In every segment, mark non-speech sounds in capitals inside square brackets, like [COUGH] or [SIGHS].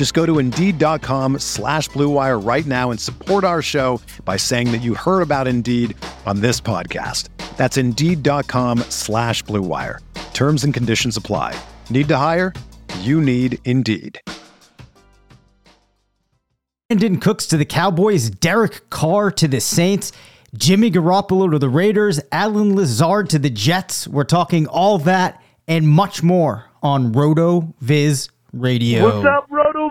Just go to Indeed.com slash BlueWire right now and support our show by saying that you heard about Indeed on this podcast. That's Indeed.com slash BlueWire. Terms and conditions apply. Need to hire? You need Indeed. Brandin Cooks to the Cowboys, Derek Carr to the Saints, Jimmy Garoppolo to the Raiders, Allen Lazard to the Jets. We're talking all that and much more on RotoViz Radio. What's up, Roto?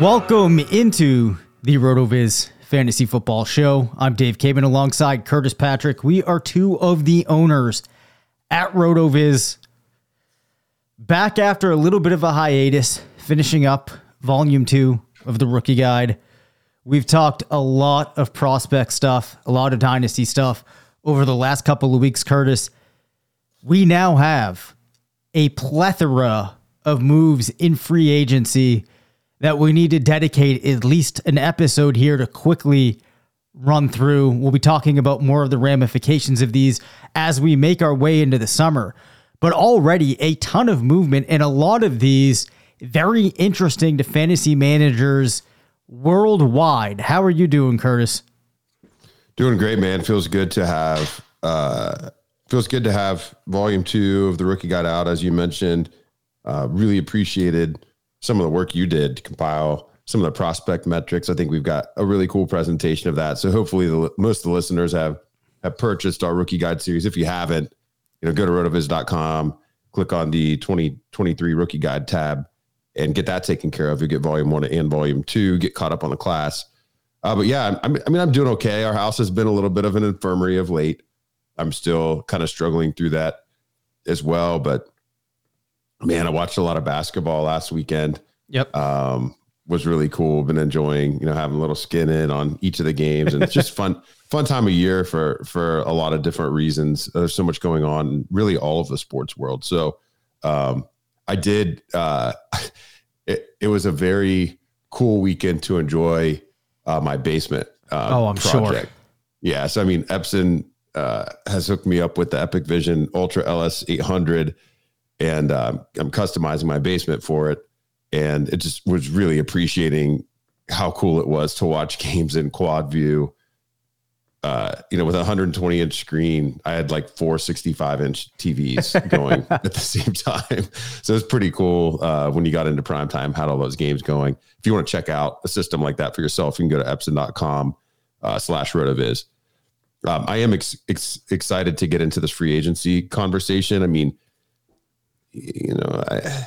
Welcome into the RotoViz Fantasy Football Show. I'm Dave Caban alongside Curtis Patrick. We are two of the owners at RotoViz. Back after a little bit of a hiatus, finishing up volume two of the rookie guide. We've talked a lot of prospect stuff, a lot of dynasty stuff over the last couple of weeks, Curtis. We now have a plethora of moves in free agency that we need to dedicate at least an episode here to quickly run through. We'll be talking about more of the ramifications of these as we make our way into the summer. But already a ton of movement and a lot of these very interesting to fantasy managers worldwide. How are you doing, Curtis? Doing great, man. Feels good to have uh feels good to have volume two of the rookie guide out, as you mentioned. Uh really appreciated some of the work you did to compile some of the prospect metrics. I think we've got a really cool presentation of that. So hopefully, the, most of the listeners have have purchased our rookie guide series. If you haven't, you know, go to rotoviz.com, click on the 2023 rookie guide tab, and get that taken care of. You get volume one and volume two. Get caught up on the class. Uh, but yeah, I mean, I mean, I'm doing okay. Our house has been a little bit of an infirmary of late. I'm still kind of struggling through that as well, but man, I watched a lot of basketball last weekend. Yep. Um, was really cool. Been enjoying, you know, having a little skin in on each of the games, and it's just [LAUGHS] fun, fun time of year for for a lot of different reasons. There's so much going on, really all of the sports world. So, um, I did. Uh, [LAUGHS] it it was a very cool weekend to enjoy uh, my basement. Uh, Oh, I'm sure. Yeah. So I mean, Epson uh, has hooked me up with the EpiqVision Ultra LS 800 and um, I'm customizing my basement for it. And it just was really appreciating how cool it was to watch [LAUGHS] games in quad view. Uh, you know, with a 120 inch screen, I had like four 65 inch TVs going [LAUGHS] at the same time. So it's pretty cool uh, when you got into prime time, had all those games going. If you want to check out a system like that for yourself, you can go to epson.com uh, slash rotoviz. Um, I am ex- ex- excited to get into this free agency conversation. I mean, you know, I,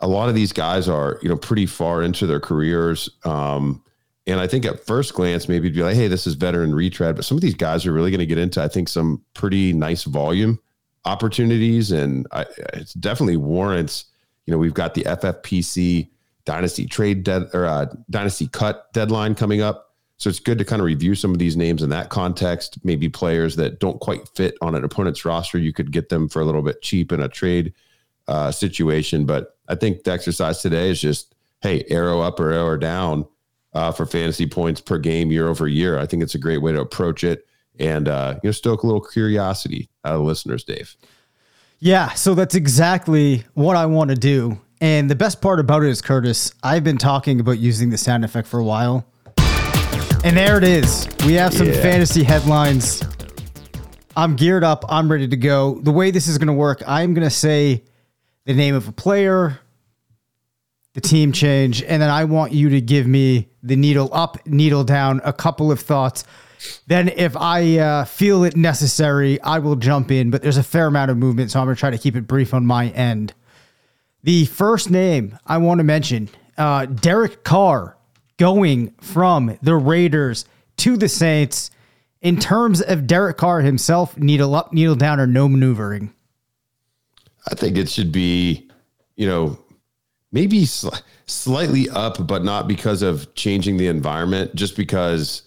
a lot of these guys are, you know, pretty far into their careers. Um, and I think at first glance, maybe it'd be like, hey, this is veteran retread. But some of these guys are really going to get into, I think, some pretty nice volume opportunities. And I, it definitely warrants, you know, we've got the FFPC dynasty trade or uh, dynasty cut deadline coming up. So it's good to kind of review some of these names in that context. Maybe players that don't quite fit on an opponent's roster, you could get them for a little bit cheap in a trade uh, situation. But I think the exercise today is just, hey, arrow up or arrow down uh, for fantasy points per game year over year. I think it's a great way to approach it and uh, you know stoke a little curiosity out of the listeners, Dave. Yeah, so that's exactly what I want to do. And the best part about it is, Curtis, I've been talking about using the sound effect for a while. And there it is. We have some Yeah. fantasy headlines I'm geared up. I'm ready to go. The way this is going to work, I'm going to say the name of a player, the team change, and then I want you to give me the needle up, needle down, a couple of thoughts. Then, if I uh, feel it necessary, I will jump in. But there's a fair amount of movement, so I'm going to try to keep it brief on my end. The first name I want to mention uh, Derek Carr going from the Raiders to the Saints. In terms of Derek Carr himself, needle up, needle down, or no maneuvering? I think it should be, you know, maybe sl- slightly up, but not because of changing the environment, just because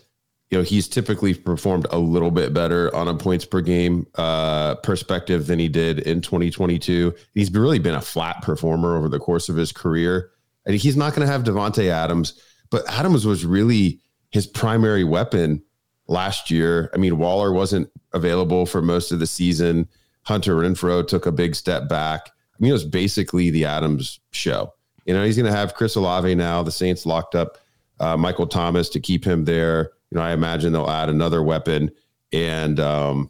you know he's typically performed a little bit better on a points per game uh, perspective than he did in 2022. He's really been a flat performer over the course of his career, and he's not going to have Davante Adams, but Adams was really his primary weapon last year. I mean, Waller wasn't available for most of the season. Hunter Renfrow took a big step back. I mean, it was basically the Adams show. You know, he's going to have Chris Olave now. The Saints locked up uh, Michael Thomas to keep him there. You know, I imagine they'll add another weapon. And um,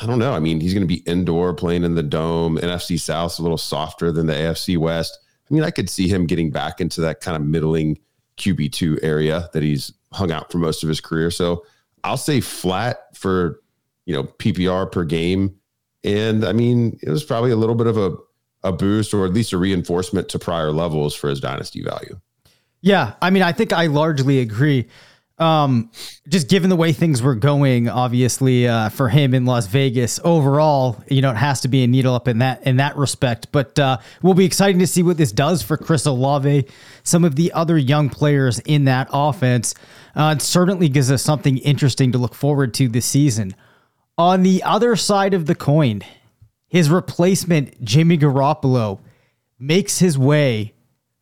I don't know. I mean, he's going to be indoor playing in the dome. NFC South's a little softer than the AFC West. I mean, I could see him getting back into that kind of middling QB2 area that he's hung out for most of his career. So I'll say flat for, you know, PPR per game and I mean, it was probably a little bit of a, a boost or at least a reinforcement to prior levels for his dynasty value. Yeah. I mean, I think I largely agree. Um, just given the way things were going, obviously, uh, for him in Las Vegas overall, you know, it has to be a needle up in that in that respect. But uh, we'll be exciting to see what this does for Chris Olave, some of the other young players in that offense. Uh, it certainly gives us something interesting to look forward to this season. On the other side of the coin, his replacement, Jimmy Garoppolo, makes his way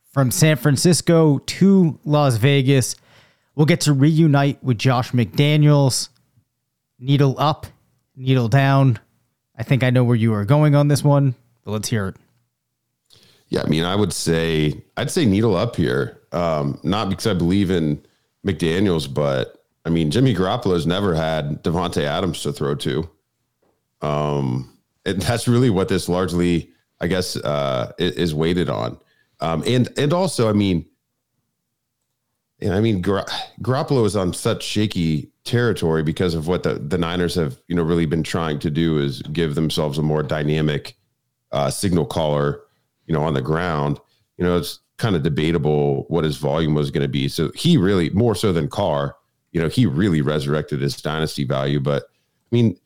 from San Francisco to Las Vegas. We'll get to reunite with Josh McDaniels. Needle up, needle down. I think I know where you are going on this one, but let's hear it. Yeah, I mean, I would say I'd say needle up here. Um, not because I believe in McDaniels, but I mean, Jimmy Garoppolo's never had Davante Adams to throw to. Um, and that's really what this largely, I guess, uh, is, weighted on. Um, and and also, I mean, and I mean, Gar- Garoppolo is on such shaky territory because of what the the Niners have, you know, really been trying to do is give themselves a more dynamic uh, signal caller, you know, on the ground. You know, it's kind of debatable what his volume was going to be. So he really more so than Carr you know, he really resurrected his dynasty value. But I mean,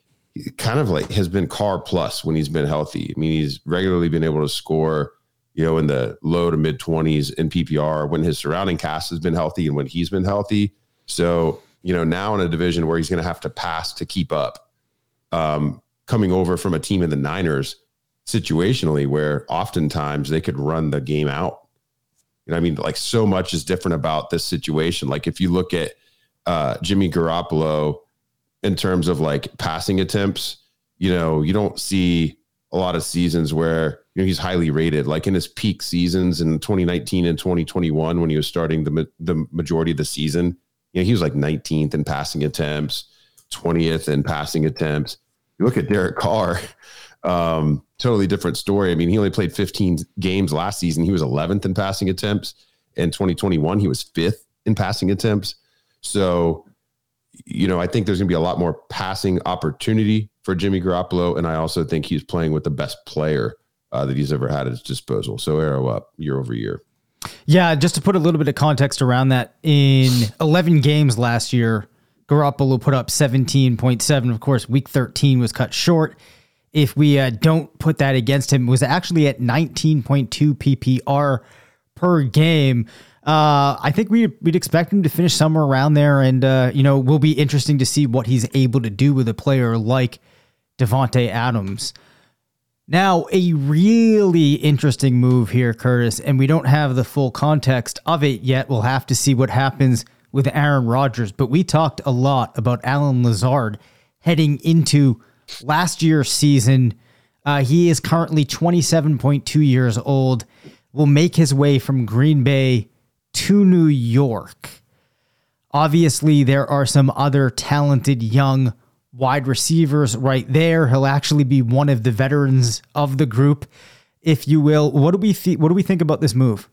kind of like has been Carr plus when he's been healthy. I mean, he's regularly been able to score, you know, in the low to mid 20s in PPR when his surrounding cast has been healthy and when he's been healthy. So, you know, now in a division where he's going to have to pass to keep up, um, coming over from a team in the Niners situationally where oftentimes they could run the game out. You know, I mean, like so much is different about this situation. Like if you look at, uh, Jimmy Garoppolo in terms of like passing attempts. You know, you don't see a lot of seasons where you know he's highly rated. Like in his peak seasons in 2019 and 2021, when he was starting the the majority of the season, you know, he was like 19th in passing attempts, 20th in passing attempts. You look at Derek Carr, um, totally different story. I mean, he only played 15 games last season. He was 11th in passing attempts. In 2021, he was fifth in passing attempts. So, you know, I think there's going to be a lot more passing opportunity for Jimmy Garoppolo, and I also think he's playing with the best player uh, that he's ever had at his disposal. So, arrow up year over year. Yeah, just to put a little bit of context around that, in 11 games last year, Garoppolo put up 17.7. Of course, week 13 was cut short. If we uh, don't put that against him, was actually at 19.2 PPR per game. Uh, I think we we'd expect him to finish somewhere around there, and uh, you know, will be interesting to see what he's able to do with a player like Davante Adams. Now, a really interesting move here, Curtis, and we don't have the full context of it yet. We'll have to see what happens with Aaron Rodgers, but we talked a lot about Allen Lazard heading into last year's season. Uh, he is currently 27.2 years old, will make his way from Green Bay to New York. Obviously, there are some other talented young wide receivers right there. He'll actually be one of the veterans of the group, if you will. What do we th- what do we think about this move?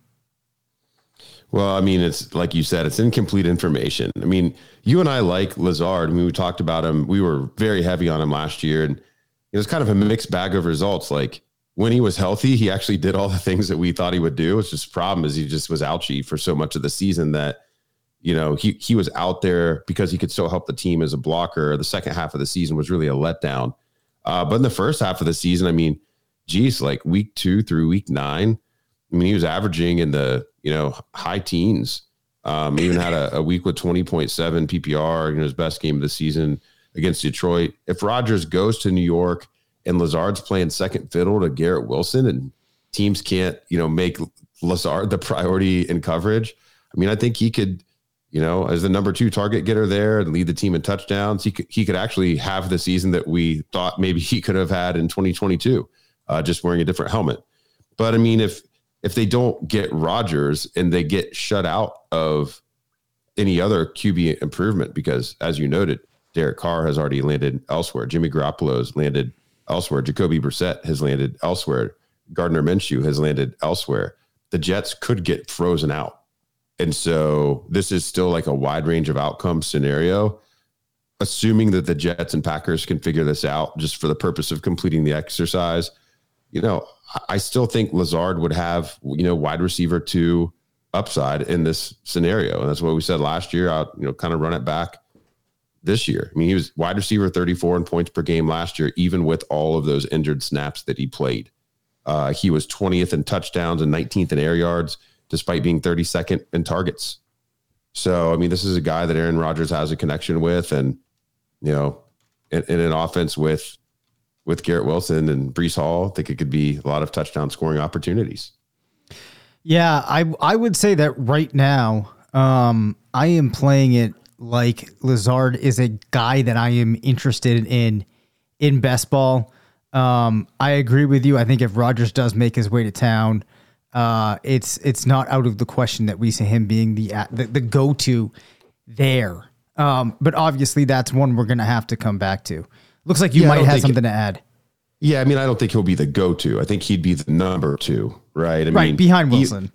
Well, I mean, it's like you said, it's incomplete information. I mean, you and I like Lazard. I mean, we talked about him. We were very heavy on him last year, and it was kind of a mixed bag of results. Like when he was healthy, he actually did all the things that we thought he would do. It's just problem is he just was ouchy for so much of the season that you know he he was out there because he could still help the team as a blocker. The second half of the season was really a letdown. Uh, but in the first half of the season, I mean, geez, like week two through week nine, I mean, he was averaging in the you know high teens. Um, even had a, a week with 20.7 PPR, you know, his best game of the season against Detroit. If Rodgers goes to New York and Lazard's playing second fiddle to Garrett Wilson and teams can't, you know, make Lazard the [LAUGHS] priority in coverage, I mean, I think he could, you know, as the number two target getter there and lead the team in touchdowns, he could, he could actually have the season that we thought maybe [LAUGHS] he could have had in 2022, uh, just wearing a different helmet. But I mean, if if they don't get Rodgers and they get shut out of any other QB improvement, because as you noted, Derek Carr has already landed elsewhere. Jimmy Garoppolo's landed elsewhere. Jacoby Brissett has landed elsewhere. Gardner Minshew has landed elsewhere. The Jets could get frozen out. And so this is still like a wide range of outcome scenario. Assuming that the Jets and Packers can figure this out just for the purpose of completing the exercise, you know, I still think Lazard would have, you know, wide receiver two upside in this scenario. And that's what we said last year. I'll, you know, kind of run it back this year. I mean, he was wide receiver 34 in points per game last year, even with all of those injured snaps that he played. Uh, he was 20th in touchdowns and 19th in air yards, despite being 32nd in targets. So, I mean, this is a guy that Aaron Rodgers has a connection with, and you know, in, in an offense with with Garrett Wilson and Breece Hall, I think it could be a lot of touchdown scoring opportunities. Yeah, I I would say that right now, um, I am playing it like Lazard is a guy that I am interested in in best ball. Um, I agree with you. I think if Rodgers does make his way to town, uh, it's it's not out of the question that we see him being the the, the go to there. Um, but obviously, that's one we're gonna have to come back to. Looks like you Yeah, might have something to add. Yeah, I mean, I don't think he'll be the go-to. I think he'd be the number two, right? I Right, mean, behind he- Wilson.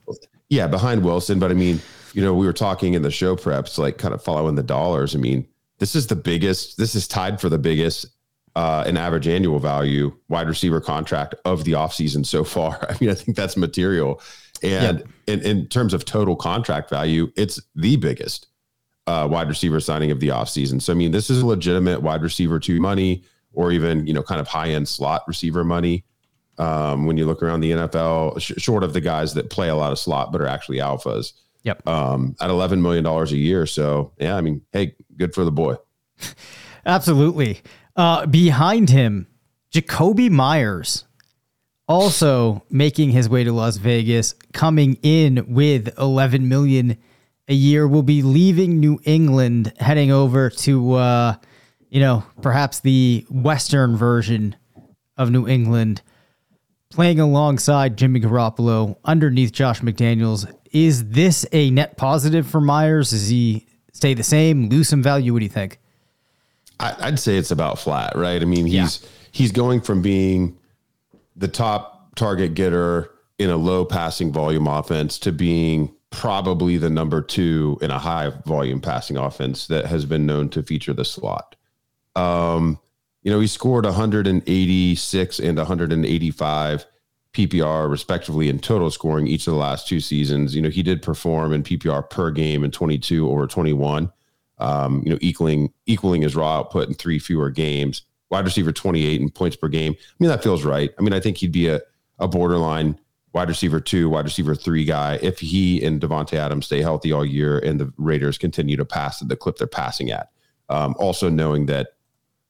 yeah, behind Wilson. But I mean, you know, we were talking in the show preps, like kind of following the dollars. I mean, this is the biggest. This is tied for the biggest uh, in average annual value wide receiver contract of the offseason so far. [LAUGHS] I mean, I think that's material. And in, in terms of total contract value, it's the biggest uh, wide receiver signing of the offseason. So, I mean, this is a legitimate wide receiver two money or even, you know, kind of high end slot receiver money. Um, when you look around the NFL, sh- short of the guys that play a lot of slot but are actually alphas, Yep. um, at $11 million a year. So, yeah, I mean, hey, good for the boy. [LAUGHS] Absolutely. Uh, behind him, Jakobi Meyers, also making his way to Las Vegas, coming in with 11 million a year, will be leaving New England, heading over to, uh, you know, perhaps the Western version of New England, playing alongside Jimmy Garoppolo underneath Josh McDaniels. Is this a net positive for Meyers? Does he stay the same, lose some value? What do you think? I, I'd say it's about flat, right? I mean, he's he's going from being the top target getter in a low passing volume offense to being probably the number two in a high volume passing offense that has been known to feature the slot. Um, you know, he scored 186 and 185 PPR respectively in total scoring each of the last two seasons. You know, he did perform in PPR per game in 22 over 21 um, you know, equaling equaling his raw output in three fewer games. Wide receiver 28 in points per game. I mean, that feels right. I mean, I think he'd be a, a borderline wide receiver two, wide receiver three guy if he and Davante Adams stay healthy all year and the Raiders continue to pass at the clip they're passing at. Um, also knowing that,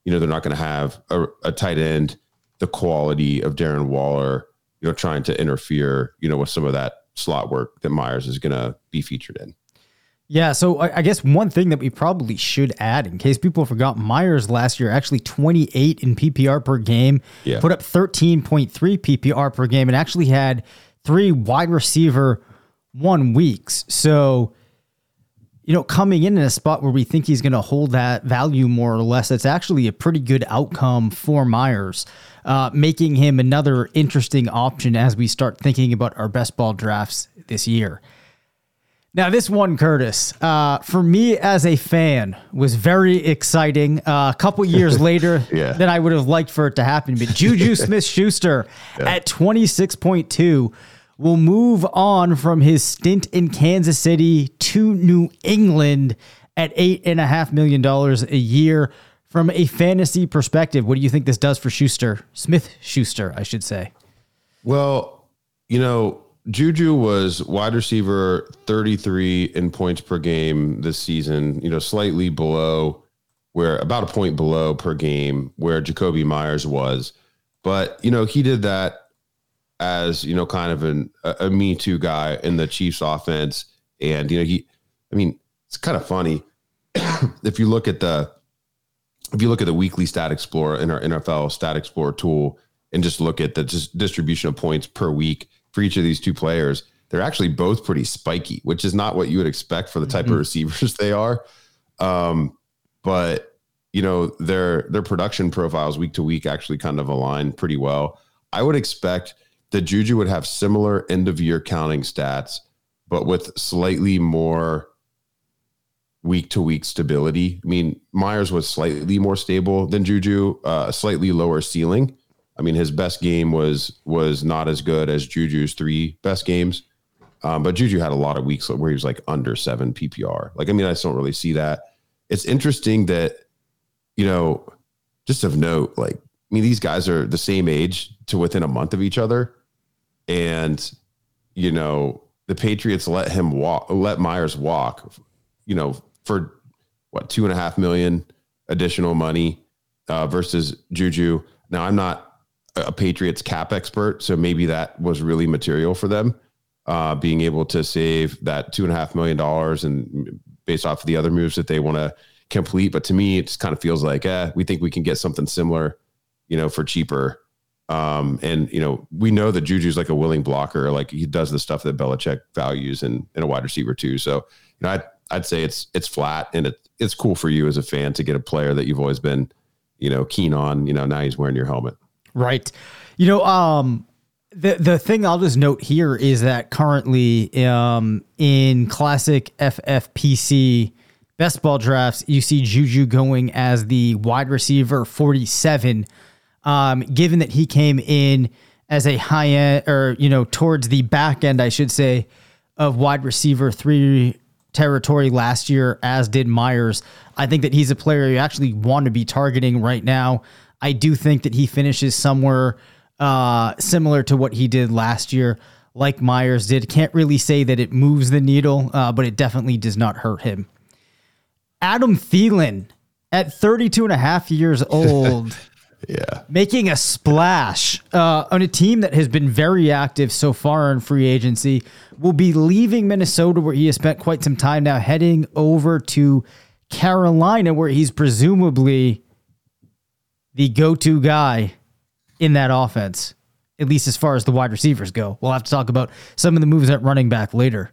you know, they're not going to have a, a tight end the quality of Darren Waller, you know, trying to interfere, you know, with some of that slot work that Meyers is going to be featured in. Yeah, so I guess one thing that we probably should add, in case people forgot, Meyers last year actually 28 in PPR per game, Yeah. put up 13.3 PPR per game, and actually had three wide receiver one weeks. So, you know, coming in in a spot where we think he's going to hold that value more or less, it's actually a pretty good outcome for Meyers, uh, making him another interesting option as we start thinking about our best ball drafts this year. Now, this one, Curtis, uh, for me as a fan, was very exciting. Uh, a couple [LAUGHS] years later Yeah. than I would have liked for it to happen. But Juju [LAUGHS] Smith Schuster at 26.2 will move on from his stint in Kansas City to New England at $8.5 million a year. From a fantasy perspective, what do you think this does for Schuster? Smith Schuster, I should say. Well, you know, Juju was wide receiver 33 in points per game this season, you know, slightly below where about a point below per game where Jakobi Meyers was. But, you know, he did that as, you know, kind of an, a, a me too guy in the Chiefs offense. And, you know, he, I mean, it's kind of funny. [CLEARS THROAT] if you look at the, if you look at the weekly stat explorer in our NFL stat explorer tool and just look at the just distribution of points per week for each of these two players, they're actually both pretty spiky, which is not what you would expect for the type of receivers they are. Um, but you know, their their production profiles week to week actually kind of align pretty well. I would expect that Juju would have similar end of year counting stats, but with slightly more week to week stability. I mean, Meyers was slightly more stable than Juju, uh, slightly lower ceiling. I mean, his best game was was not as good as Juju's three best games, um, but Juju had a lot of weeks where he was like under seven PPR. Like, I mean, I just don't really see that. It's interesting that you know, just of note, like, I mean, these guys are the same age to within a month of each other, and you know, the Patriots let him walk, let Meyers walk, you know, for what two and a half million additional money uh, versus Juju. Now, I'm not a Patriots cap expert, so maybe that was really material for them, uh, being able to save that two and a half million dollars and based off of the other moves that they want to complete. But to me, it just kind of feels like, eh, we think we can get something similar, you know, for cheaper. Um, and you know, we know that Juju's like a willing blocker, like he does the stuff that Belichick values in, in a wide receiver too. So, you know, I'd, I'd say it's it's flat and it, it's cool for you as a fan to get a player that you've always been, you know, keen on. You know, now he's wearing your helmet. Right. You know, um, the the thing I'll just note here is that currently, um, in classic FFPC best ball drafts, you see Juju going as the wide receiver forty seven. Um, given that he came in as a high end, or you know, towards the back end, I should say, of wide receiver three territory last year, as did Meyers. I think that he's a player you actually want to be targeting right now. I do think that he finishes somewhere uh, similar to what he did last year, like Meyers did. Can't really say that it moves the needle, uh, but it definitely does not hurt him. Adam Thielen at 32 and a half years [LAUGHS] old. Yeah. making a splash uh, on a team that has been very active so far in free agency. Will be leaving Minnesota, where he has spent quite some time now, heading over to Carolina, where he's presumably the go-to guy in that offense, at least as far as the wide receivers go. We'll have to talk about some of the moves at running back later.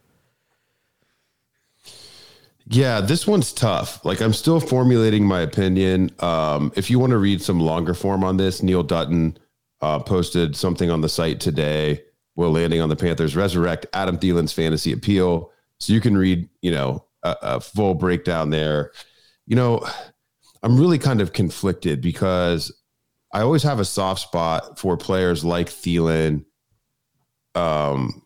Yeah, this one's tough. Like I'm still formulating my opinion. Um, if you want to read some longer form on this, Neil Dutton uh, posted something on the site today. Will landing on the Panthers resurrect Adam Thielen's fantasy appeal, so you can read, you know, a, a full breakdown there. You know, I'm really kind of conflicted because I always have a soft spot for players like Thielen, um,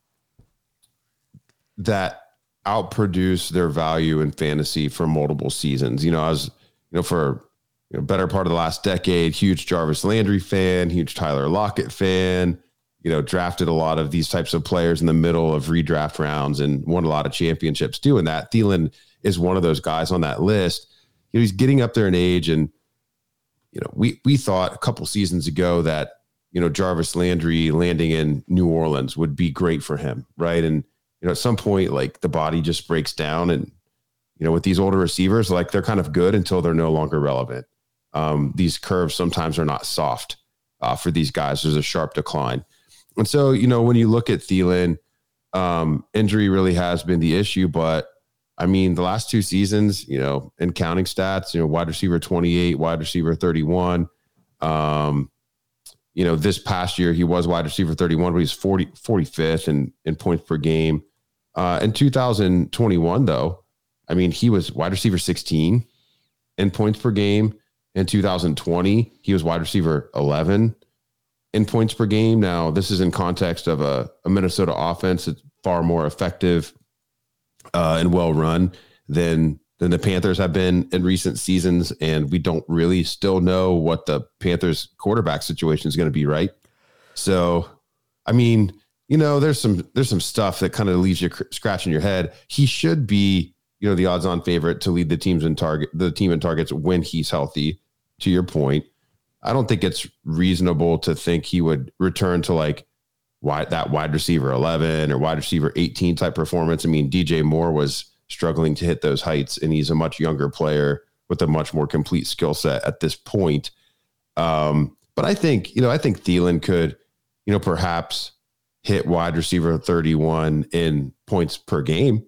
that outproduce their value in fantasy for multiple seasons. You know, I was, you know, for you know, better part of the last decade, huge Jarvis Landry fan, huge Tyler Lockett fan, you know, drafted a lot of these types of players in the middle of redraft rounds and won a lot of championships doing that. Thielen is one of those guys on that list. You know, he's getting up there in age and you know, we we thought a couple seasons ago that, you know, Jarvis Landry landing in New Orleans would be great for him, right? And you know, at some point, like the body just breaks down. And, you know, with these older receivers, like they're kind of good until they're no longer relevant. Um, these curves sometimes are not soft uh, for these guys. There's a sharp decline. And so, you know, when you look at Thielen, um, injury really has been the issue, but I mean, the last two seasons, you know, in counting stats, you know, wide receiver 28, wide receiver 31. Um, you know, this past year he was wide receiver 31, but he's 40, 45th in, in points per game. Uh, in 2021, though, I mean, he was wide receiver 16 in points per game. In 2020, he was wide receiver 11 in points per game. Now, this is in context of a, a Minnesota offense that's far more effective uh, and well run than than the Panthers have been in recent seasons, and we don't really still know what the Panthers quarterback situation is going to be, right? So, I mean, you know, there's some there's some stuff that kind of leaves you scratching your head. He should be, you know, the odds-on favorite to lead the teams in target the team in targets when he's healthy. To your point, I don't think it's reasonable to think he would return to like wide that wide receiver 11 or wide receiver 18 type performance. I mean, DJ Moore was struggling to hit those heights, and he's a much younger player with a much more complete skill set at this point. Um, but I think, you know, I think Thielen could, you know, perhaps hit wide receiver 31 in points per game,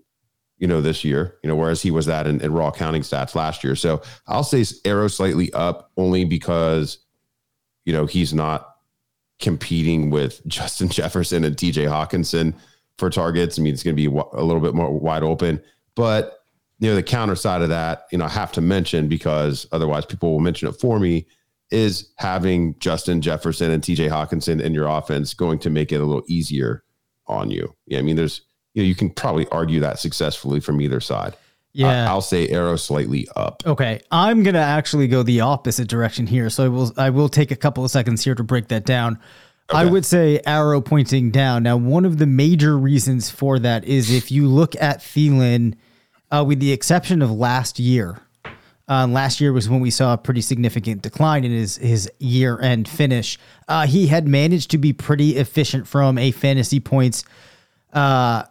you know, this year, you know, whereas he was that in, in raw counting stats last year. So I'll say arrow slightly up only because, you know, he's not competing with [LAUGHS] Justin Jefferson and TJ Hockenson for targets. I mean, it's going to be a little bit more wide open. But you know, the counter side of that, you know, I have to mention because otherwise people will mention it for me is having Justin Jefferson and TJ Hockenson in your offense going to make it a little easier on you. Yeah, I mean, there's you know, you can probably argue that successfully from either side. Yeah, uh, I'll say arrow slightly up. Okay, I'm gonna actually go the opposite direction here. So I will I will take a couple of seconds here to break that down. Okay. I would say arrow pointing down. Now, one of the major reasons for that is if you look at Thielen, uh, with the exception of last year, uh, last year was when we saw a pretty significant decline in his his year end finish. Uh, he had managed to be pretty efficient from a fantasy points uh,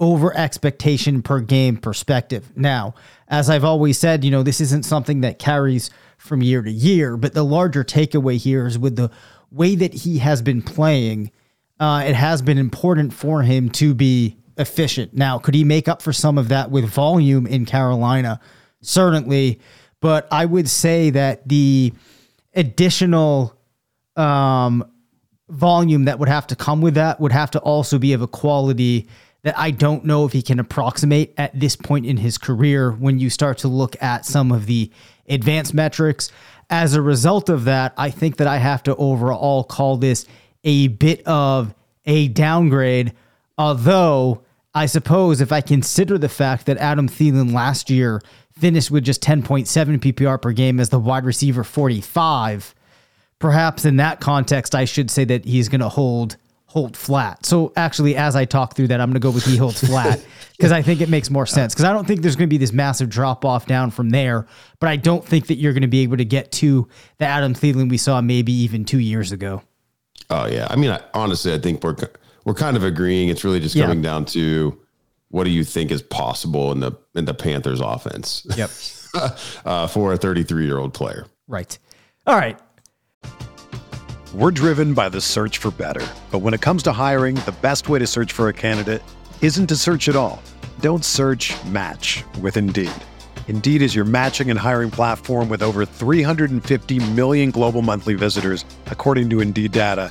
over expectation per game perspective. Now, as I've always said, you know this isn't something that carries from year to year, but the larger takeaway here is with the way that he has been playing, uh, it has been important for him to be efficient. Now, could he make up for some of that with volume in Carolina? Certainly. But I would say that the additional um, volume that would have to come with that would have to also be of a quality that I don't know if he can approximate at this point in his career when you start to look at some of the advanced metrics. As a result of that, I think that I have to overall call this a bit of a downgrade. Although, I suppose if I consider the fact that Adam Thielen last year finished with just 10.7 PPR per game as the wide receiver 45, perhaps in that context, I should say that he's going to hold hold flat. So actually, as I talk through that, I'm going to go with he holds flat [LAUGHS] because I think it makes more sense. Because I don't think there's going to be this massive drop off down from there, but I don't think that you're going to be able to get to the Adam Thielen we saw maybe even two years ago. Oh yeah, I mean, I, honestly, I think we're we're kind of agreeing. It's really just coming yeah. down to what do you think is possible in the in the Panthers offense? Yep. [LAUGHS] uh, for a 33 year old player. Right. All right. We're driven by the search for better. But when it comes to hiring, the best way to search for a candidate isn't to search at all. Don't search match with Indeed. Indeed is your matching and hiring platform with over 350 million global monthly visitors, according to Indeed data,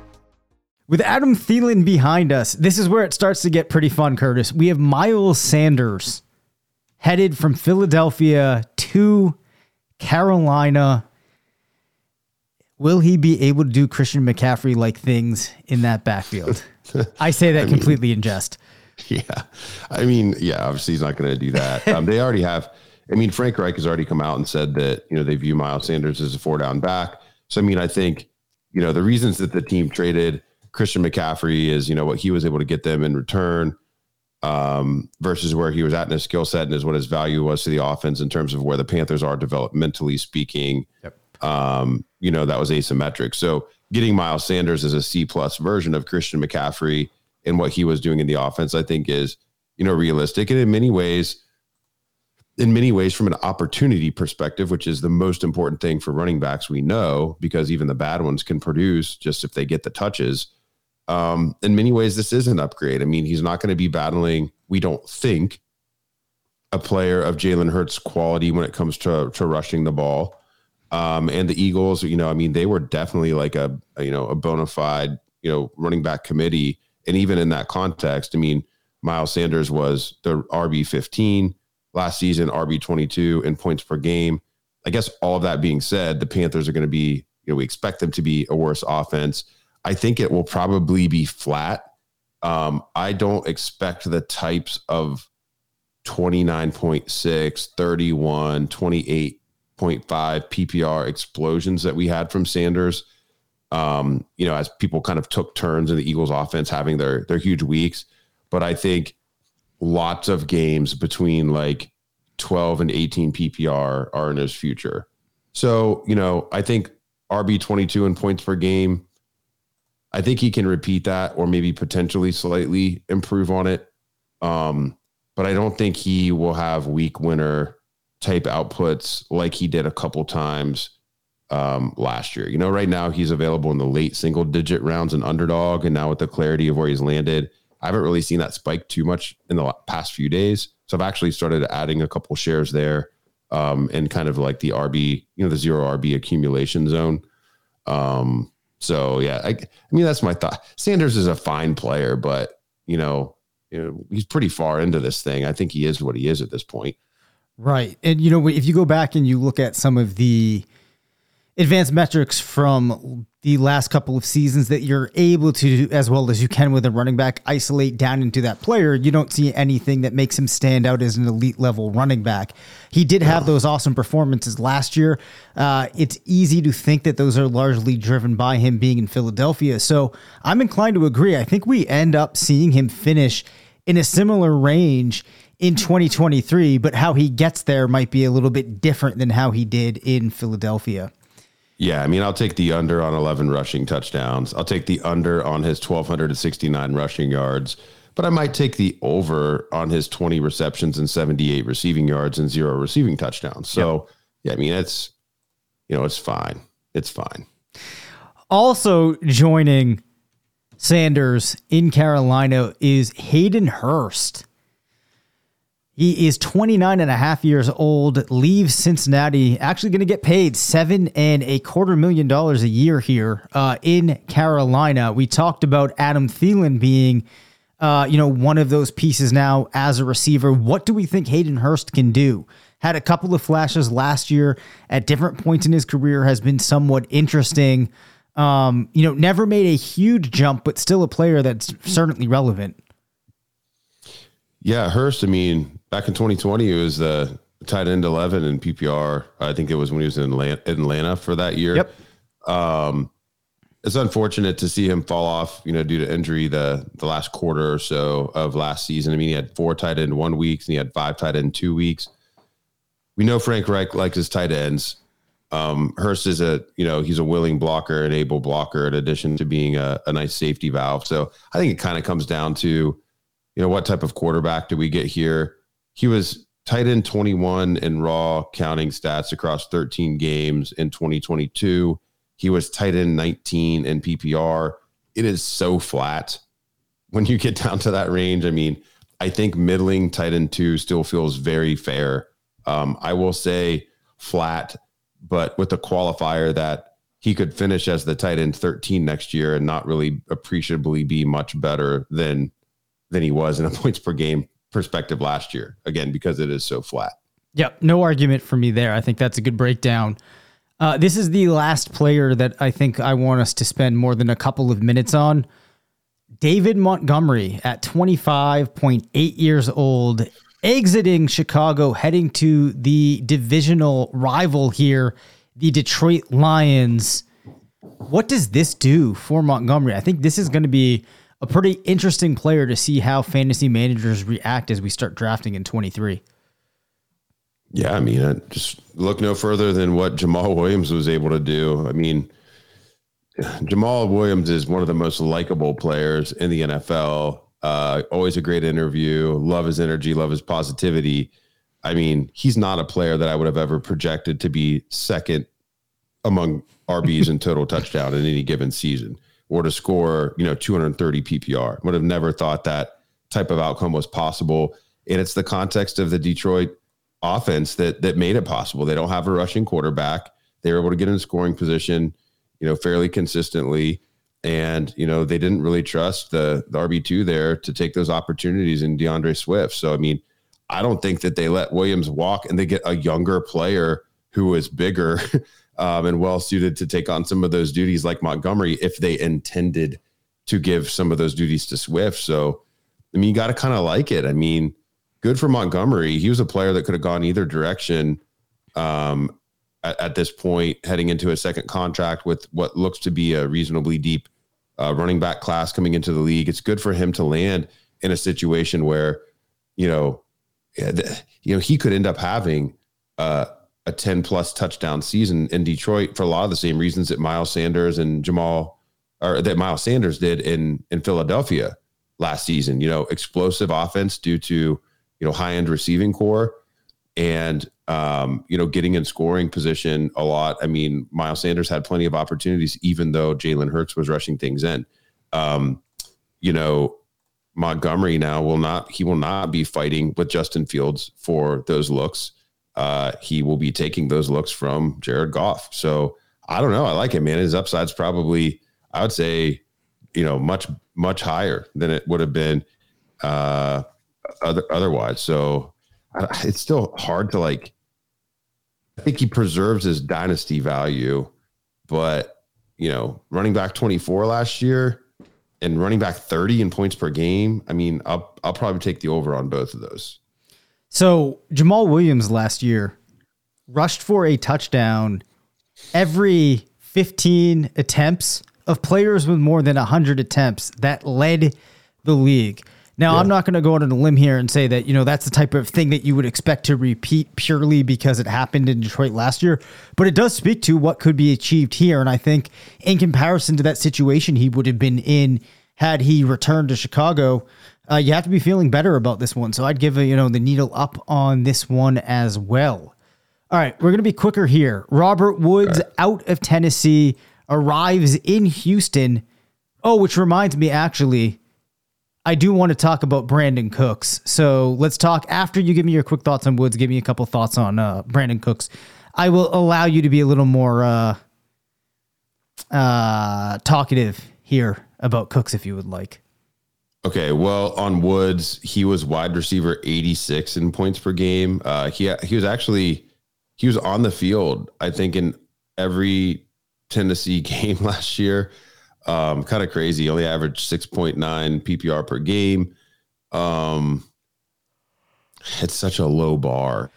With Adam Thielen behind us, this is where it starts to get pretty fun, Curtis. We have Miles Sanders headed from Philadelphia to Carolina. Will he be able to do Christian McCaffrey like things in that backfield? [LAUGHS] I say that I completely mean, in jest. Yeah. I mean, yeah, obviously he's not going to do that. [LAUGHS] Um, they already have, I mean, Frank Reich has already come out and said that, you know, they view Miles Sanders as a four down back. So, I mean, I think, you know, the reasons that the team traded Christian McCaffrey is, you know, what he was able to get them in return um, versus where he was at in his skill set and is what his value was to the offense in terms of where the Panthers are developmentally speaking. Yep. Um, you know, that was asymmetric. So getting Miles Sanders as a C plus version of Christian McCaffrey and what he was doing in the offense, I think is, you know, realistic. And in many ways, in many ways, from an opportunity perspective, which is the most important thing for running backs, we know because even the bad ones can produce just if they get the touches um, in many ways, this is an upgrade. I mean, he's not going to be battling, we don't think, a player of Jalen Hurts' quality when it comes to, to rushing the ball. Um, and the Eagles, you know, I mean, they were definitely like a, a, you know, a bona fide, you know, running back committee. And even in that context, I mean, Miles Sanders was the RB 15 last season, RB 22 in points per game. I guess all of that being said, the Panthers are going to be, you know, we expect them to be a worse offense. I think it will probably be flat. Um, I don't expect the types of 29.6, 31, 28.5 PPR explosions that we had from Sanders. Um, you know, as people kind of took turns in the Eagles offense having their their huge weeks. But I think lots of games between like 12 and 18 PPR are in his future. So, you know, I think RB 22 in points per game I think he can repeat that or maybe potentially slightly improve on it. Um, but I don't think he will have week winner type outputs like he did a couple times um, last year. You know, right now he's available in the late single digit rounds and underdog. And now with the clarity of where he's landed, I haven't really seen that spike too much in the past few days. So I've actually started adding a couple shares there um, and kind of like the RB, you know, the zero RB accumulation zone. Um, so yeah, I, I mean that's my thought. Sanders is a fine player, but you know, you know, he's pretty far into this thing. I think he is what he is at this point. Right. And you know, if you go back and you look at some of the advanced metrics from the last couple of seasons that you're able to, as well as you can with a running back, isolate down into that player. You don't see anything that makes him stand out as an elite level running back. He did have those awesome performances last year. Uh, it's easy to think that those are largely driven by him being in Philadelphia. So I'm inclined to agree. I think we end up seeing him finish in a similar range in 2023, but how he gets there might be a little bit different than how he did in Philadelphia. Yeah, I mean, I'll take the under on 11 rushing touchdowns. I'll take the under on his 1,269 rushing yards, but I might take the over on his 20 receptions and 78 receiving yards and zero receiving touchdowns. So, yep. yeah, I mean, it's, you know, it's fine. It's fine. Also joining Sanders in Carolina is Hayden Hurst. He is 29 and a half years old, leaves Cincinnati, actually going to get paid seven and a quarter million dollars a year here uh, in Carolina. We talked about Adam Thielen being, uh, you know, one of those pieces now as a receiver. What do we think Hayden Hurst can do? Had a couple of flashes last year at different points in his career, has been somewhat interesting. Um, you know, never made a huge jump, but still a player that's certainly relevant. Yeah, Hurst. I mean, back in 2020, it was the tight end 11 in PPR. I think it was when he was in Atlanta, Atlanta for that year. Yep. Um, it's unfortunate to see him fall off, you know, due to injury the the last quarter or so of last season. I mean, he had four tight end one weeks and he had five tight end two weeks. We know Frank Reich likes his tight ends. Um, Hurst is a, you know, he's a willing blocker, an able blocker, in addition to being a, a nice safety valve. So I think it kind of comes down to, you know, what type of quarterback do we get here? He was tight end 21 in raw counting stats across 13 games in 2022. He was tight end 19 in PPR. It is so flat when you get [LAUGHS] down to that range. I mean, I think middling tight end two still feels very fair. Um, I will say flat, but with the qualifier that he could finish as the tight end 13 next year and not really appreciably be much better than than he was in a [LAUGHS] points per game perspective last year. Again, because it is so flat. Yep, no argument for me there. I think that's a good breakdown. Uh, this is the last player that I think I want us to spend more than a couple of minutes on. David Montgomery at 25.8 years old, exiting Chicago, heading to the divisional rival here, the Detroit Lions. What does this do for Montgomery? I think this is going to be a pretty interesting player to see how fantasy managers react as we start drafting in 23. Yeah, I mean, I just look no further than what Jamaal Williams was able to do. I mean, Jamaal Williams is one of the most likable players in the NFL. Uh, always a great interview. Love his energy, love his positivity. I mean, he's not a player that I would have ever projected to be second among RBs in total touchdown in any given season or to score, you know, 230 PPR. Would have never thought that type of outcome was possible. And it's the context of the Detroit offense that that made it possible. They don't have a rushing quarterback. They were able to get in scoring position, you know, fairly consistently. And, you know, they didn't really trust the, the RB2 there to take those opportunities in D'Andre Swift. So, I mean, I don't think that they let Williams walk and they get a younger player who is bigger [LAUGHS] um, and well suited to take on some of those duties like Montgomery if they intended to give some of those duties to Swift. So, I mean, you got to kind of like it. I mean, good for Montgomery. He was a player that could have gone either direction um, at, at, this point, heading into a second contract with what looks to be a reasonably deep uh, running back class coming into the league. It's good for him to land in a situation where, you know, you know, he could end up having uh, a 10 plus touchdown season in Detroit for a lot of the same reasons that Miles Sanders and Jamal or that Miles Sanders did in in Philadelphia last season. You know, explosive offense due to you know, high end receiving corps and, um, you know, getting in scoring position a lot. I mean, Miles Sanders had plenty of opportunities, even though Jalen Hurts was rushing things in. Um, you know, Montgomery now will not, he will not be fighting with Justin Fields for those looks. Uh, he will be taking those looks from Jared Goff. So I don't know. I like it, man. His upside's probably, I would say, you know, much, much higher than it would have been uh, other, otherwise. So it's still hard to like. I think he preserves his dynasty value, but you know, running back 24 last year and running back 30 in points per game. I mean, I'll I'll probably take the over on both of those. So Jamaal Williams last year rushed for a touchdown every 15 attempts of players with more than 100 attempts that led the league. Now, yeah. I'm not going to go out on a limb here and say that, you know, that's the type of thing that you would expect to repeat purely because it happened in Detroit last year, but it does speak to what could be achieved here. And I think in comparison to that situation he would have been in had he returned to Chicago, uh, you have to be feeling better about this one. So I'd give, a, you know, the needle up on this one as well. All right, we're going to be quicker here. Robert Woods right. out of Tennessee arrives in Houston. Oh, which reminds me, actually, I do want to talk about Brandin Cooks. So let's talk after you give me your quick thoughts on Woods. Give me a couple thoughts on uh, Brandin Cooks. I will allow you to be a little more uh, uh, talkative here about Cooks if you would like. Okay, well, on Woods, he was wide receiver 86 in points per game. Uh, he he was actually he was on the field. I think in every Tennessee [LAUGHS] game last year. Um, kind of crazy. Only averaged 6.9 PPR per game. Um, it's such a low bar.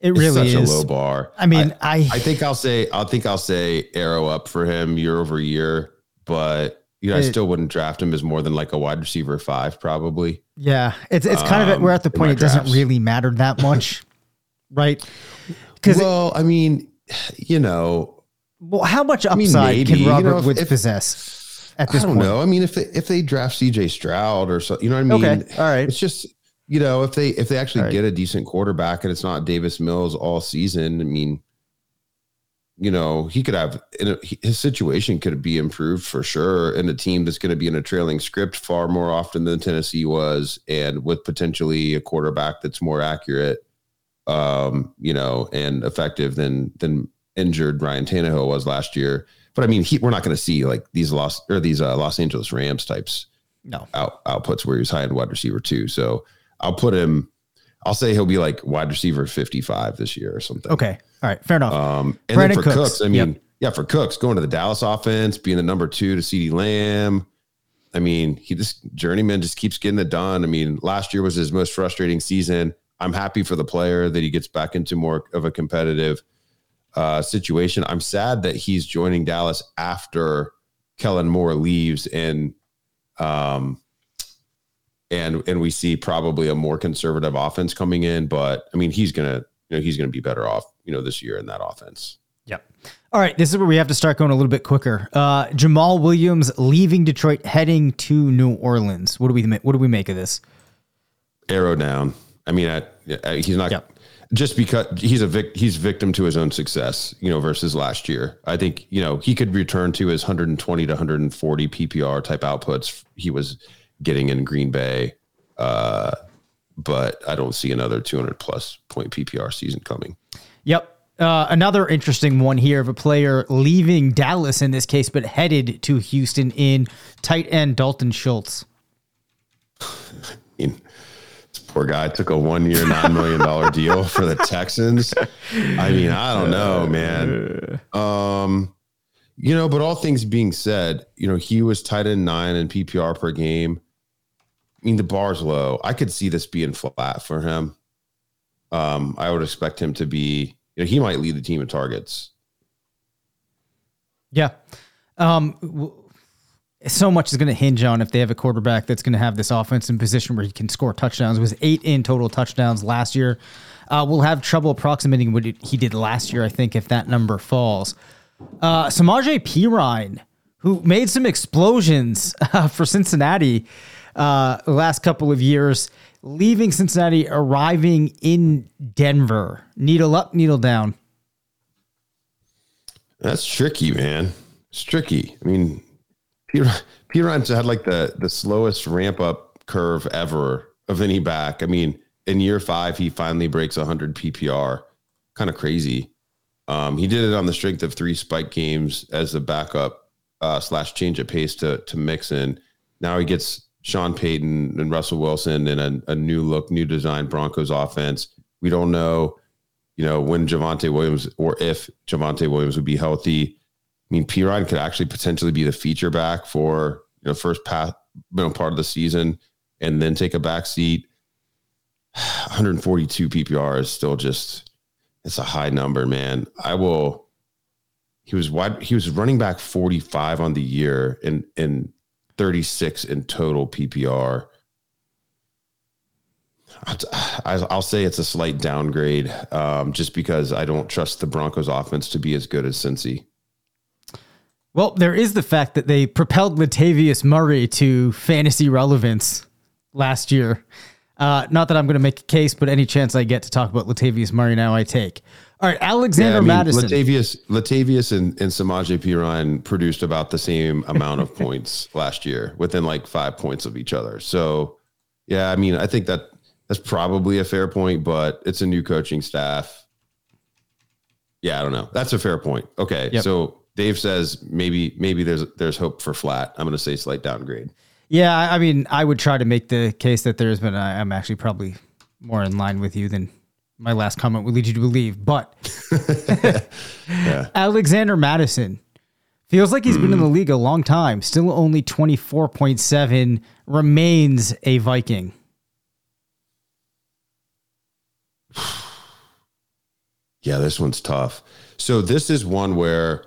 It it's really such is. a low bar. I mean, I, I think I'll say I think I'll say arrow up for him year over year, but you know, I still wouldn't draft him as more than like a wide receiver five, probably. yeah, it's it's kind of at, Um, we're at the point it doesn't really matter that much, [LAUGHS] right? Because Well, I mean, you know, well, how much i mean, upside maybe, can you Robert know, if- Woods if- possess at I this don't point? know. I mean, if they if they draft CJ Stroud or so, you know what I mean? Okay, all right. It's just you know if they if they actually All right. get a decent quarterback and it's not Davis Mills all season. I mean, you know, he could have his situation could be improved for sure in a team that's going to be in a trailing script far more often than Tennessee was, and with potentially a quarterback that's more accurate, um, you know, and effective than than injured Ryan Tannehill was last year. But I mean, he, we're not going to see like these Los or these uh, Los Angeles Rams types No. out, outputs where he's high end wide receiver too. So I'll put him. I'll say he'll be like wide receiver fifty five this year or something. Okay, all right, fair enough. Um, and Brandin then for Cooks. Cooks, I mean, Yep. yeah, for Cooks going to the Dallas offense, being the number two to CeeDee Lamb. I mean, he just journeyman just keeps getting it done. I mean, last year was his most frustrating season. I'm happy for the player that he gets back into more of a competitive uh, situation. I'm sad that he's joining Dallas after Kellen Moore leaves and um and and we see probably a more conservative offense coming in, but I mean he's gonna you know he's gonna be better off you know this year in that offense. Yep. All right, this is where we have to start going a little bit quicker. Uh, Jamaal Williams leaving Detroit, heading to New Orleans. What do we what do we make of this? Arrow down. I mean, I, I, he's not Yep. just because he's a vic, he's victim to his own success. You know, versus last year. I think you know he could return to his 120 to 140 PPR type outputs he was getting in Green Bay. Uh, but I don't see another 200 plus point PPR season coming. Yep. Uh, another interesting one here of a player leaving Dallas in this case, but headed to Houston in tight end Dalton Schultz. [LAUGHS] I mean, this poor guy took a one year, $9 million [LAUGHS] deal for the Texans. I mean, I don't know, man. Um, you know, but all things being said, you know, he was tight end nine in PPR per game. I mean, the bar's low. I could see this being flat for him. Um, I would expect him to be, you know, he might lead the team in targets. Yeah. Um, w- so much is going to hinge on if they have a quarterback that's going to have this offense in position where he can score touchdowns. It was eight in total touchdowns last year. Uh, we'll have trouble approximating what he did last year, I think, if that number falls. Uh, Samaje Perine, who made some explosions [LAUGHS] uh, for Cincinnati uh, last couple of years, leaving Cincinnati, arriving in Denver. Needle up, needle down. That's tricky, man. It's tricky. I mean, Perine's had like the the slowest ramp up curve ever of any back. I mean, in year five, he finally breaks 100 PPR. Kind of crazy. Um, he did it on the strength of three spike games as a backup uh, slash change of pace to to Mixon. Now he gets Sean Payton and Russell Wilson and a, a new look, new design Broncos offense. We don't know you know, when Javonte Williams or if Javonte Williams would be healthy. I mean, Perine could actually potentially be the feature back for you know first path, you know, part of the season, and then take a back seat. [SIGHS] 142 PPR is still just it's a high number, man. I will. He was wide. He was running back 45 on the year and and 36 in total PPR. I'll, say it's a slight downgrade, um, just because I don't trust the Broncos offense to be as good as Cincy. Well, there is the fact that they propelled Latavius Murray to fantasy relevance last year. Uh, not that I'm going to make a case, but any chance I get to talk about Latavius Murray now, I take. All right, Alexander Yeah, I mean, Madison. Latavius, Latavius, and, and Samaje Perine produced about the same amount of [LAUGHS] points last year, within like five points of each other. So, yeah, I mean, I think that that's probably a fair point, but it's a new coaching staff. Yeah, I don't know. That's a fair point. Okay, Yep. so Dave says maybe maybe there's there's hope for flat. I'm going to say slight downgrade. yeah, I I mean, I would try to make the case that there's been. I- I'm actually probably more in line with you than my last comment would lead you to believe. But [LAUGHS] Alexander Mattison feels like he's been in the league a long time. Still only 24.7. Remains a Viking. [SIGHS] Yeah, this one's tough. So this is one where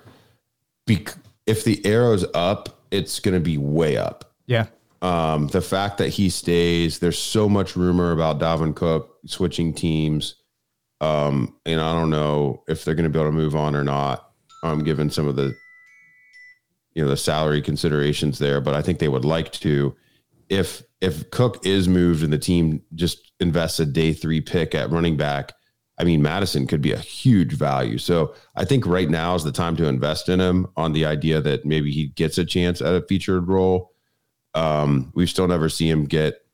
bec- if the arrow's up, it's going to be way up. Yeah. Um, the fact that he stays, there's so much rumor about Dalvin Cook switching teams. Um, and I don't know if they're going to be able to move on or not. Um, given some of the, you know, the salary considerations there, but I think they would like to. If if Cook is moved and the team just invests a day three pick at running back, I mean, Mattison could be a huge value. So I think right now is the time to invest in him on the idea that maybe he gets a chance at a featured role. Um, we've still never seen him get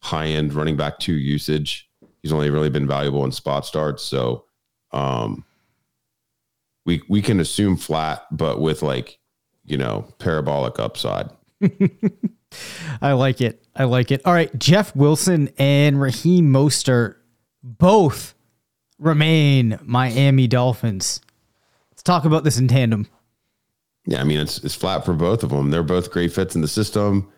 high end running back two usage. He's only really been valuable in spot starts. So um, we we can assume flat, but with like, you know, parabolic upside. [LAUGHS] I like it. I like it. All right. Jeff Wilson and Raheem Mostert both remain Miami Dolphins. Let's talk about this in tandem. Yeah, I mean it's it's flat for both of them. They're both great fits in the system.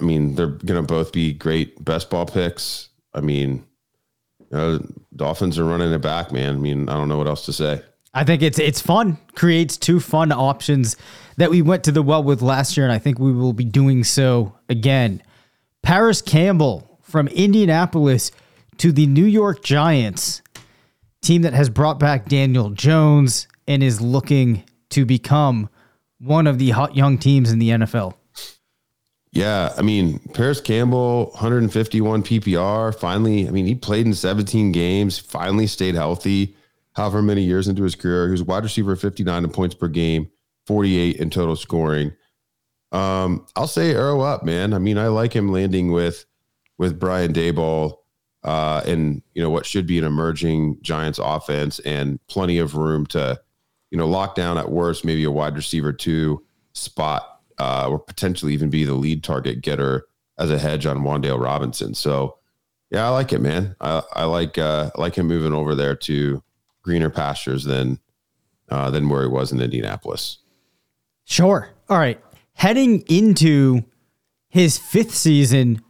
I mean, they're going to both be great best ball picks. I mean, Dolphins are running it back, man. I mean, I don't know what else to say. I think it's it's fun. Creates two fun options that we went to the well with last year, and I think we will be doing so again. Parris Campbell from Indianapolis to the New York Giants, team that has brought back Daniel Jones and is looking to become one of the hot young teams in the NFL. Yeah, I mean, Parris Campbell, 151 PPR. Finally, I mean, he played in 17 games, finally stayed healthy however many years into his career. He was wide receiver 59 in points per game, 48 in total scoring. Um, I'll say arrow up, man. I mean, I like him landing with with Brian Daboll uh, and you know what should be an emerging Giants offense and plenty of room to you know lock down at worst maybe a wide receiver two spot uh, or potentially even be the lead target getter as a hedge on Wan'Dale Robinson. So yeah, I like it, man. I, I like uh, I like him moving over there to greener pastures than uh, than where he was in Indianapolis. Sure. All right. Heading into his fifth season,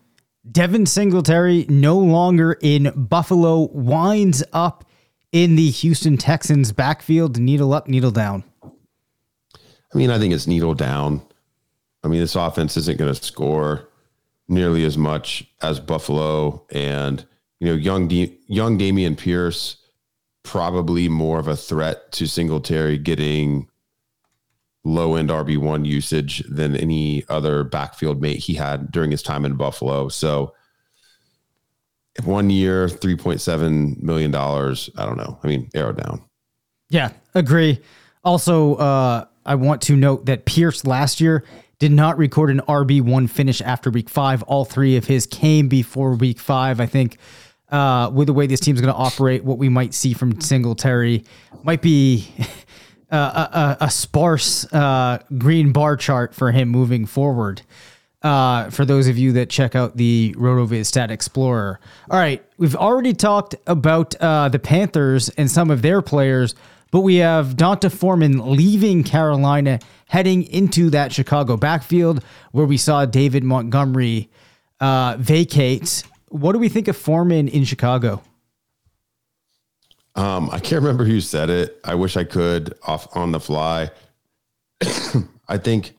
Devin Singletary, no longer in Buffalo, winds up in the Houston Texans backfield, needle up, needle down. I mean, I think it's needle down. I mean, this offense isn't going to score nearly as much as Buffalo, and you know, young young Dameon Pierce probably more of a threat to Singletary getting low end RB1 usage than any other backfield mate he had during his time in Buffalo. So one year, $3.7 million. I don't know. I mean, arrow down. Yeah, agree. Also, uh, I want to note that Pierce last year did not record an RB1 finish after week five. All three of his came before week five. I think uh, with the way this team's going to operate, what we might see from Singletary might be [LAUGHS] a, a, a, sparse uh, green bar chart for him moving forward. Uh, for those of you that check out the RotoViz Stat Explorer. All right, we've already talked about uh, the Panthers and some of their players, but we have D'Onta Foreman leaving Carolina, heading into that Chicago backfield where we saw David Montgomery uh, vacate what do we think of Foreman in Chicago? Um, I can't remember who said it. I wish I could off on the fly. [COUGHS] I think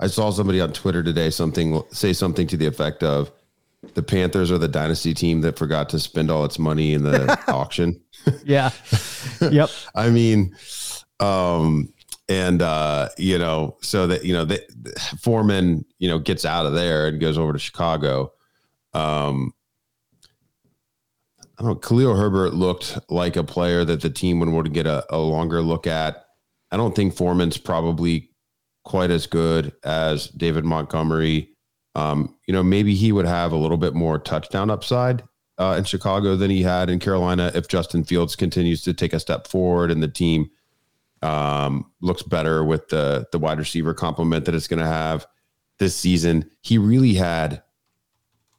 I saw somebody on Twitter today something say something to the effect of the Panthers are the dynasty team that forgot to spend all its money in the [LAUGHS] auction. Yeah. Yep. [LAUGHS] I mean, um, and uh, you know, so that you know, that Foreman, you know, gets out of there and goes over to Chicago. Um, I don't know, Khalil Herbert looked like a player that the team would want to get a, a longer look at. I don't think Foreman's probably quite as good as David Montgomery. Um, you know, maybe he would have a little bit more touchdown upside uh, in Chicago than he had in Carolina if Justin Fields continues to take a step forward and the team um, looks better with the the wide receiver complement that it's going to have this season. He really had,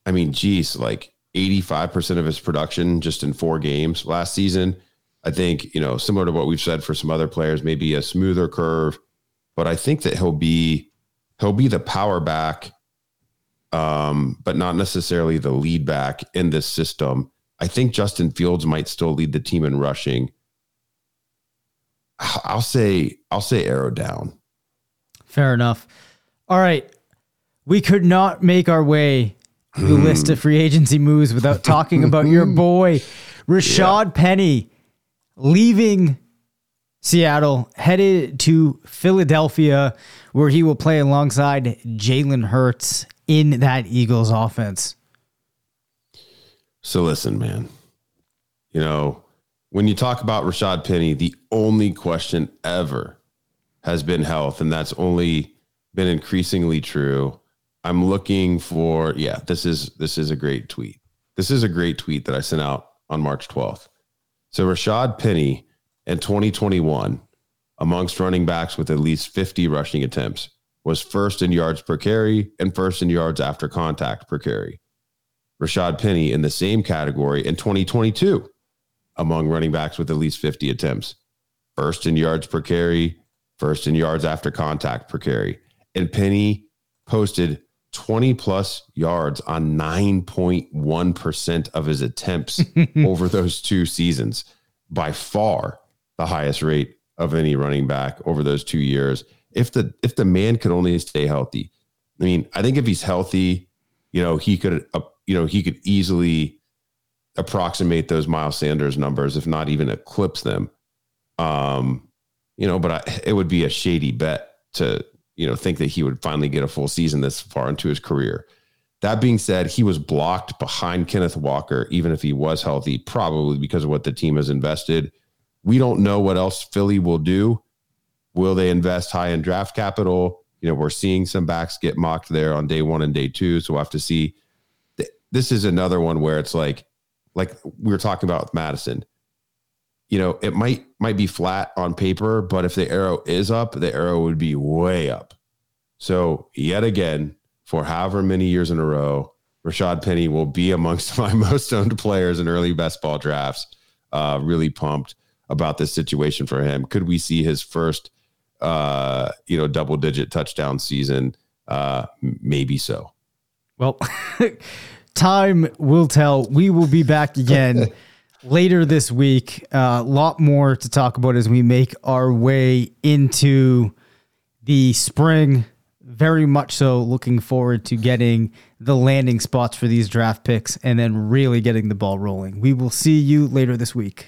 I mean, geez, like 85% of his production just in four games last season. I think, you know, similar to what we've said for some other players, maybe a smoother curve, but I think that he'll be he'll be the power back um, but not necessarily the lead back in this system. I think Justin Fields might still lead the team in rushing. I'll say I'll say arrow down. Fair enough. All right. We could not make our way through the list of free agency moves without talking about your [LAUGHS] boy, Rashad Penny, leaving Seattle, headed to Philadelphia, where he will play alongside Jalen Hurts in that Eagles offense. So listen, man. You know, when you talk about Rashad Penny, the only question ever has been health, and that's only been increasingly true. I'm looking for yeah, this is this is a great tweet. This is a great tweet that I sent out on March 12th. So Rashad Penny in 2021 amongst running backs with at least 50 rushing attempts was first in yards per carry and first in yards after contact per carry. Rashad Penny in the same category in 2022 among running backs with at least 50 attempts. First in yards per carry, first in yards after contact per carry. And Penny posted 20 plus yards on 9.1% of his attempts [LAUGHS] over those two seasons. By far the highest rate of any running back over those two years. If the if the man could only stay healthy, I mean, I think if he's healthy, you know, he could, uh, you know, he could easily approximate those Miles Sanders numbers, if not even eclipse them. Um, you know, but I, it would be a shady bet to, you know, think that he would finally get a full season this far into his career. That being said, he was blocked behind Kenneth Walker, even if he was healthy, probably because of what the team has invested. We don't know what else Philly will do. Will they invest high in draft capital? You know, we're seeing some backs get mocked there on day one and day two. So we'll have to see. This is another one where it's like, like we were talking about with Mattison. You know, it might might be flat on paper, but if the arrow is up, the arrow would be way up. So yet again, for however many years in a row, Rashad Penny will be amongst [LAUGHS] my most owned players in early best ball drafts. Uh, really pumped about this situation for him. Could we see his first, uh, you know, double digit touchdown season? Uh, maybe so. Well, [LAUGHS] time will tell. We will be back again [LAUGHS] later this week. A uh, lot more to talk about as we make our way into the spring. Very much so looking forward to getting the landing spots for these draft picks and then really getting the ball rolling. We will see you later this week.